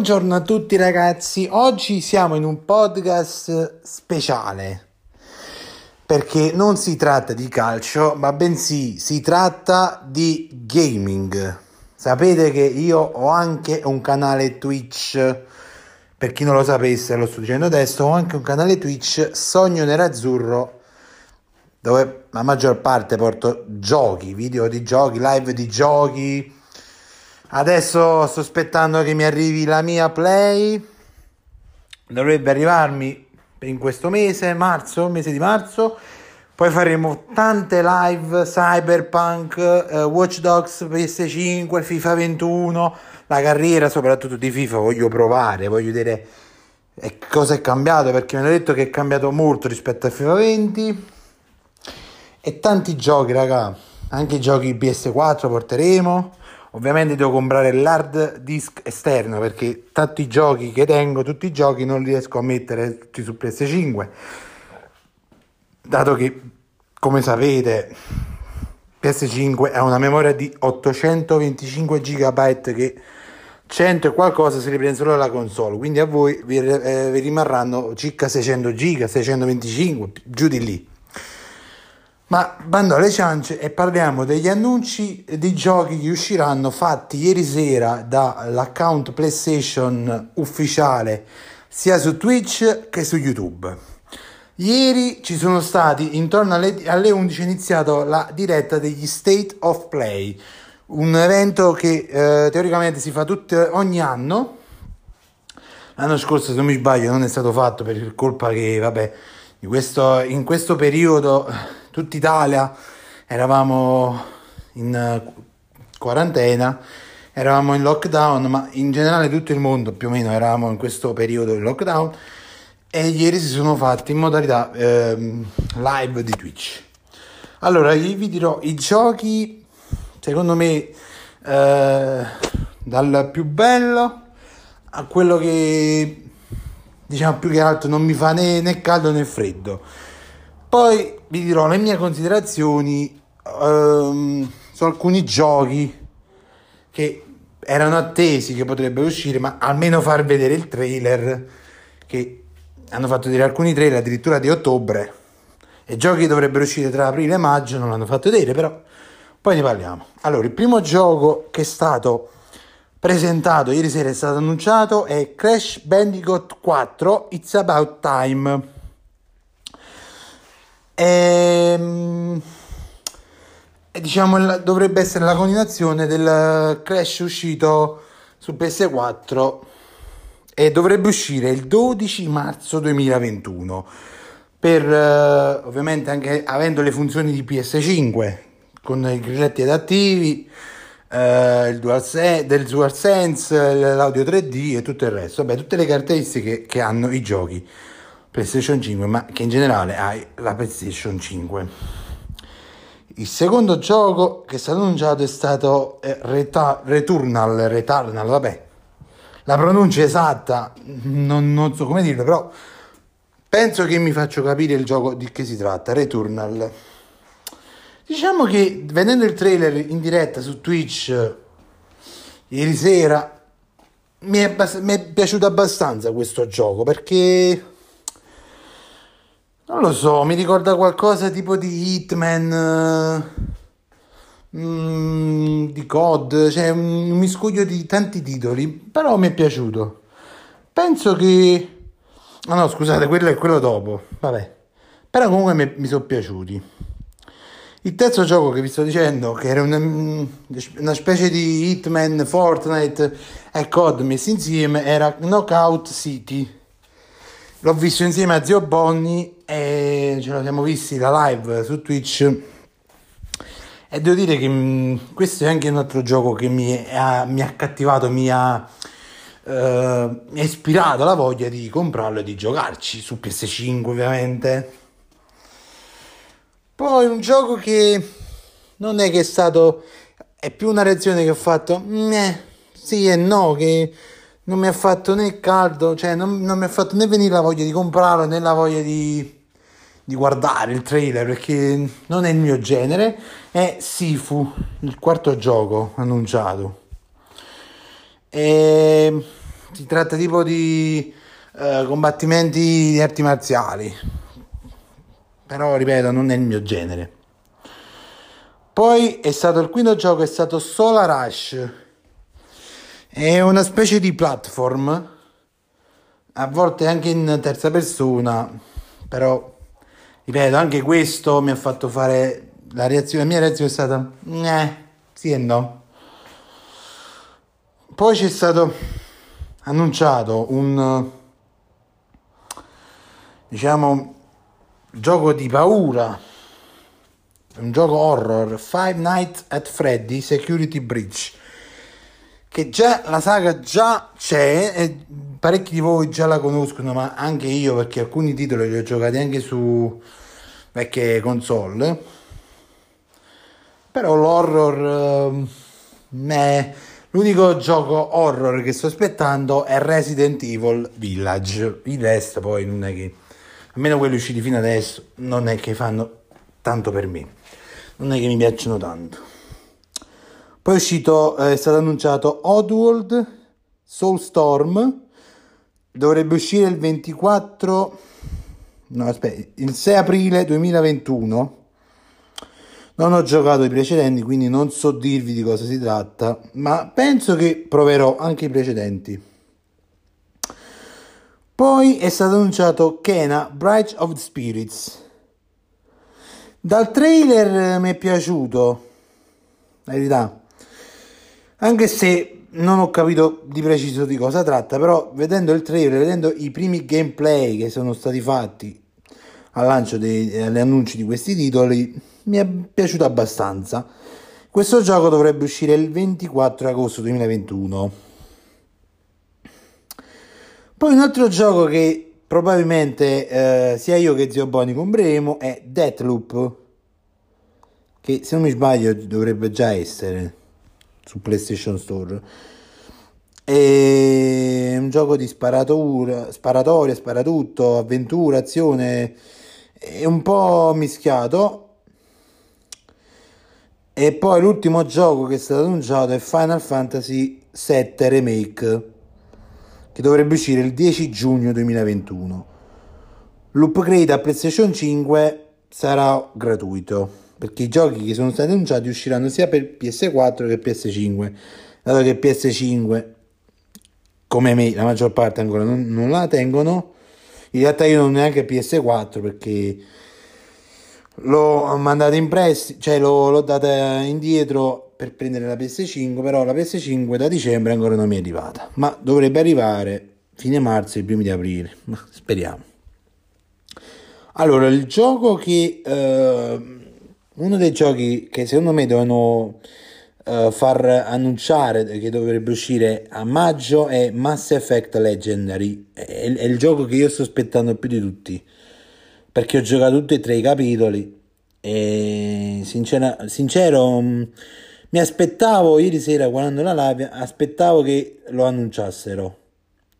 Buongiorno a tutti ragazzi, oggi siamo in un podcast speciale perché non si tratta di calcio ma bensì si tratta di gaming. Sapete che io ho anche un canale Twitch, per chi non lo sapesse lo sto dicendo adesso, ho anche un canale Twitch Sogno Nerazzurro dove la maggior parte porto giochi, video di giochi, live di giochi Adesso sto aspettando che mi arrivi la mia play. Dovrebbe arrivarmi in questo mese, marzo, mese di marzo. Poi faremo tante live Cyberpunk, uh, Watch Dogs, PS5, FIFA 21, la carriera soprattutto di FIFA voglio provare, voglio vedere eh, cosa è cambiato perché mi hanno detto che è cambiato molto rispetto a FIFA 20 e tanti giochi raga, anche i giochi PS4 porteremo Ovviamente devo comprare l'hard disk esterno perché tanti giochi che tengo, tutti i giochi non li riesco a mettere tutti su PS5. Dato che, come sapete, PS5 ha una memoria di 825 GB che 100 e qualcosa si riprende solo la console, quindi a voi vi, eh, vi rimarranno circa 600 GB, 625, giù di lì. Ma bando alle ciance e parliamo degli annunci di giochi che usciranno fatti ieri sera dall'account PlayStation ufficiale sia su Twitch che su YouTube. Ieri ci sono stati, intorno alle, alle 11 è iniziato la diretta degli State of Play, un evento che eh, teoricamente si fa tutte, ogni anno. L'anno scorso, se non mi sbaglio, non è stato fatto per colpa che, vabbè, questo, in questo periodo tutta Italia eravamo in eh, quarantena, eravamo in lockdown, ma in generale tutto il mondo più o meno eravamo in questo periodo in lockdown e ieri si sono fatti in modalità eh, live di Twitch. Allora, io vi dirò i giochi, secondo me, eh, dal più bello a quello che diciamo più che altro non mi fa né, né caldo né freddo. Poi vi dirò le mie considerazioni um, su alcuni giochi che erano attesi che potrebbero uscire, ma almeno far vedere il trailer che hanno fatto vedere alcuni trailer addirittura di ottobre e giochi che dovrebbero uscire tra aprile e maggio non l'hanno fatto vedere, però poi ne parliamo. Allora, il primo gioco che è stato presentato ieri sera è stato annunciato è Crash Bandicoot 4 It's About Time. Ehm, e, diciamo dovrebbe essere la continuazione del Crash uscito su PS4 e dovrebbe uscire il 12 marzo 2021 per uh, ovviamente anche avendo le funzioni di PS5 con i grilletti adattivi uh, il DualSense, del DualSense l'audio 3D e tutto il resto. Vabbè tutte le caratteristiche che hanno i giochi PlayStation 5, ma che in generale hai la PlayStation 5. Il secondo gioco che è stato annunciato è stato eh, Reta- Returnal, Returnal, vabbè, la pronuncia esatta non, non, so come dirlo, però penso che mi faccio capire il gioco di che si tratta, Returnal. Diciamo che vedendo il trailer in diretta su Twitch ieri sera mi è, mi è piaciuto abbastanza questo gioco perché non lo so, mi ricorda qualcosa tipo di Hitman, mm, di COD, cioè un miscuglio di tanti titoli, però mi è piaciuto. Penso che... Ah no, scusate, quello è quello dopo, vabbè. Però comunque mi, mi sono piaciuti. Il terzo gioco che vi sto dicendo, che era una, una specie di Hitman, Fortnite e COD messi insieme, era Knockout City. L'ho visto insieme a Zio Bonni e ce lo siamo visti da live su Twitch e devo dire che mm, questo è anche un altro gioco che mi ha, mi ha accattivato, mi ha, eh, mi ha ispirato la voglia di comprarlo e di giocarci su PS5 ovviamente. Poi un gioco che non è che è stato, è più una reazione che ho fatto, eh, sì e no, che non mi ha fatto né caldo, cioè non, non mi ha fatto né venire la voglia di comprarlo né la voglia di di guardare il trailer perché non è il mio genere, è Sifu, il quarto gioco annunciato. E si tratta tipo di uh, combattimenti di arti marziali. Però ripeto, non è il mio genere. Poi è stato il quinto gioco, è stato Solar Rush. È una specie di platform, a volte anche in terza persona, però ripeto, anche questo mi ha fatto fare la reazione, la mia reazione è stata eh, sì e no. Poi c'è stato annunciato un diciamo gioco di paura un gioco horror Five Nights at Freddy Security Breach che già la saga già c'è e parecchi di voi già la conoscono ma anche io perché alcuni titoli li ho giocati anche su vecchie console. Però l'horror eh, l'unico gioco horror che sto aspettando è Resident Evil Village. Il resto poi non è che almeno quelli usciti fino adesso, non è che fanno tanto per me, non è che mi piacciono tanto. Poi è uscito, eh, è stato annunciato Oddworld Soulstorm, dovrebbe uscire il 24, no aspetta, il 6 aprile 2021. Non ho giocato i precedenti, quindi non so dirvi di cosa si tratta, ma penso che proverò anche i precedenti. Poi è stato annunciato Kena Bright of the Spirits. Dal trailer mi è piaciuto, la verità. Anche se non ho capito di preciso di cosa tratta, però vedendo il trailer, vedendo i primi gameplay che sono stati fatti al lancio degli annunci di questi titoli, mi è piaciuto abbastanza. Questo gioco dovrebbe uscire il 24 agosto 2021. Poi un altro gioco che probabilmente eh, sia io che Zio Boni compreremo è Deathloop, che se non mi sbaglio dovrebbe già essere su PlayStation Store. È un gioco di sparatura, sparatoria, sparatutto, avventura, azione, è un po' mischiato. E poi l'ultimo gioco che è stato annunciato è Final Fantasy VII Remake che dovrebbe uscire il 10 giugno 2021. L'upgrade a PlayStation 5 sarà gratuito perché i giochi che sono stati annunciati usciranno sia per PS4 che PS5, dato che PS5 come me la maggior parte ancora non, non la tengono. In realtà io non neanche PS4 perché l'ho mandata in prestito, cioè l'ho, l'ho data indietro per prendere la PS5, però la PS5 da dicembre ancora non mi è arrivata, ma dovrebbe arrivare fine marzo e primi di aprile, speriamo. Allora, il gioco che eh, uno dei giochi che secondo me devono eh, far annunciare che dovrebbe uscire a maggio è Mass Effect Legendary, è, è il gioco che io sto aspettando più di tutti, perché ho giocato tutti e tre i capitoli e sincero, sincero mi aspettavo ieri sera guardando la live, aspettavo che lo annunciassero.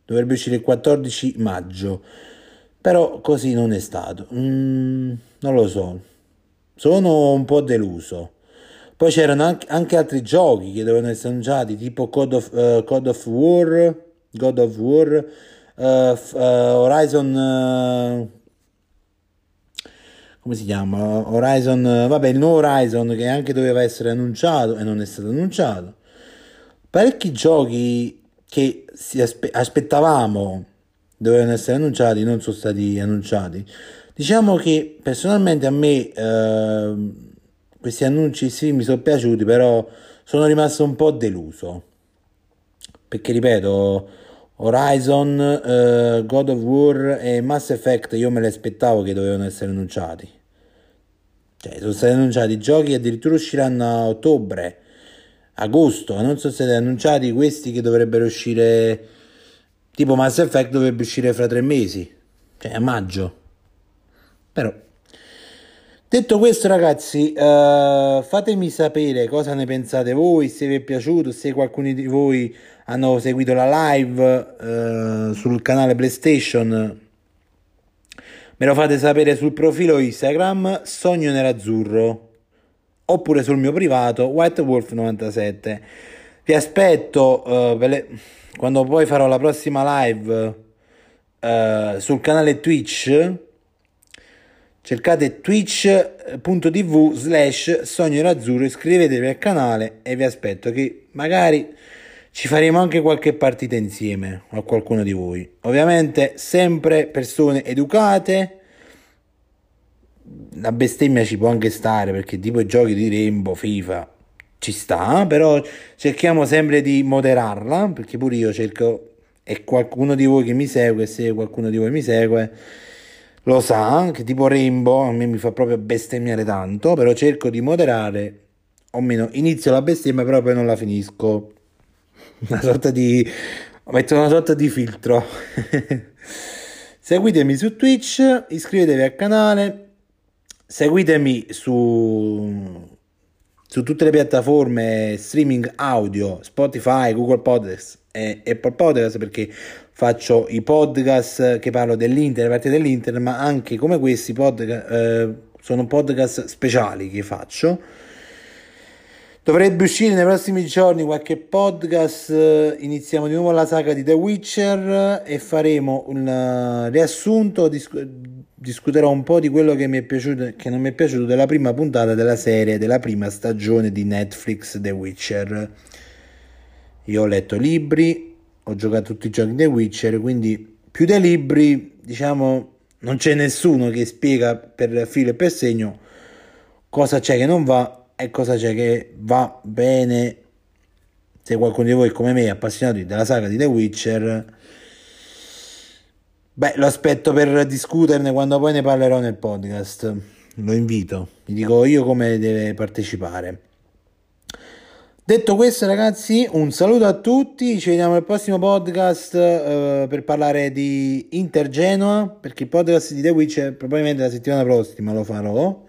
Dovrebbe uscire il 14 maggio. Però così non è stato. Mm, non lo so. Sono un po' deluso. Poi c'erano anche, altri giochi che dovevano essere annunciati, tipo God of, uh, God of War, God of War, uh, uh, Horizon come si chiama? Horizon, vabbè, il nuovo Horizon che anche doveva essere annunciato e non è stato annunciato. Parecchi giochi che aspe- aspettavamo dovevano essere annunciati non sono stati annunciati. Diciamo che personalmente a me eh, questi annunci sì mi sono piaciuti, però sono rimasto un po' deluso. Perché ripeto, Horizon, uh, God of War e Mass Effect io me li aspettavo che dovevano essere annunciati. Cioè, sono stati annunciati giochi che addirittura usciranno a ottobre, agosto, non sono stati annunciati questi che dovrebbero uscire tipo Mass Effect dovrebbe uscire fra tre mesi, cioè a maggio. Però Detto questo ragazzi, uh, fatemi sapere cosa ne pensate voi, se vi è piaciuto, se qualcuno di voi hanno seguito la live uh, sul canale PlayStation. Me lo fate sapere sul profilo Instagram Sogno Nerazzurro oppure sul mio privato White Wolf 97. Vi aspetto uh, le... quando poi farò la prossima live uh, sul canale Twitch. Cercate twitch.tv slash sogno azzurro, iscrivetevi al canale e vi aspetto che magari ci faremo anche qualche partita insieme a qualcuno di voi. Ovviamente sempre persone educate. La bestemmia ci può anche stare perché tipo giochi di Rainbow, FIFA ci sta, però cerchiamo sempre di moderarla perché pure io cerco e qualcuno di voi che mi segue, se qualcuno di voi mi segue, lo sa che tipo Rainbow a me mi fa proprio bestemmiare tanto, però cerco di moderare, o meno inizio la bestemmia però poi non la finisco. Una sorta di metto una sorta di filtro. Seguitemi su Twitch iscrivetevi al canale seguitemi su su tutte le piattaforme streaming audio Spotify, Google Podcast e Apple Podcast perché faccio i podcast che parlo dell'Inter, parte dell'Inter ma anche come questi podcast eh, sono podcast speciali che faccio. Dovrebbe uscire nei prossimi giorni qualche podcast, iniziamo di nuovo la saga di The Witcher e faremo un eh, riassunto, discuterò un po' di quello che mi è piaciuto che non mi è piaciuto della prima puntata della serie, della prima stagione di Netflix The Witcher. Io ho letto libri, ho giocato tutti i giochi The Witcher, quindi più dei libri, diciamo, non c'è nessuno che spiega per filo e per segno cosa c'è che non va e cosa c'è che va bene se qualcuno di voi come me è appassionato della saga di The Witcher beh lo aspetto per discuterne quando poi ne parlerò nel podcast lo invito vi dico io come deve partecipare Detto questo, ragazzi, un saluto a tutti. Ci vediamo al prossimo podcast uh, per parlare di Inter Genoa. Perché il podcast di The Witcher probabilmente la settimana prossima lo farò.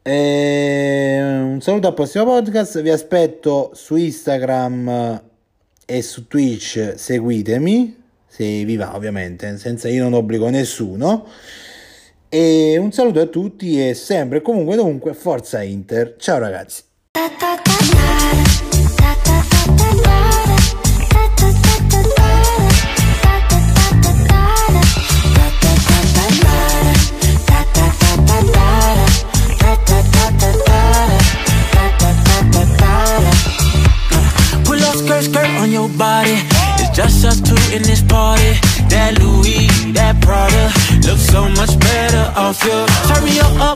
E un saluto al prossimo podcast, vi aspetto su Instagram e su Twitch, seguitemi se vi va ovviamente, senza io non obbligo nessuno. E un saluto a tutti e sempre comunque dovunque Forza Inter. Ciao ragazzi.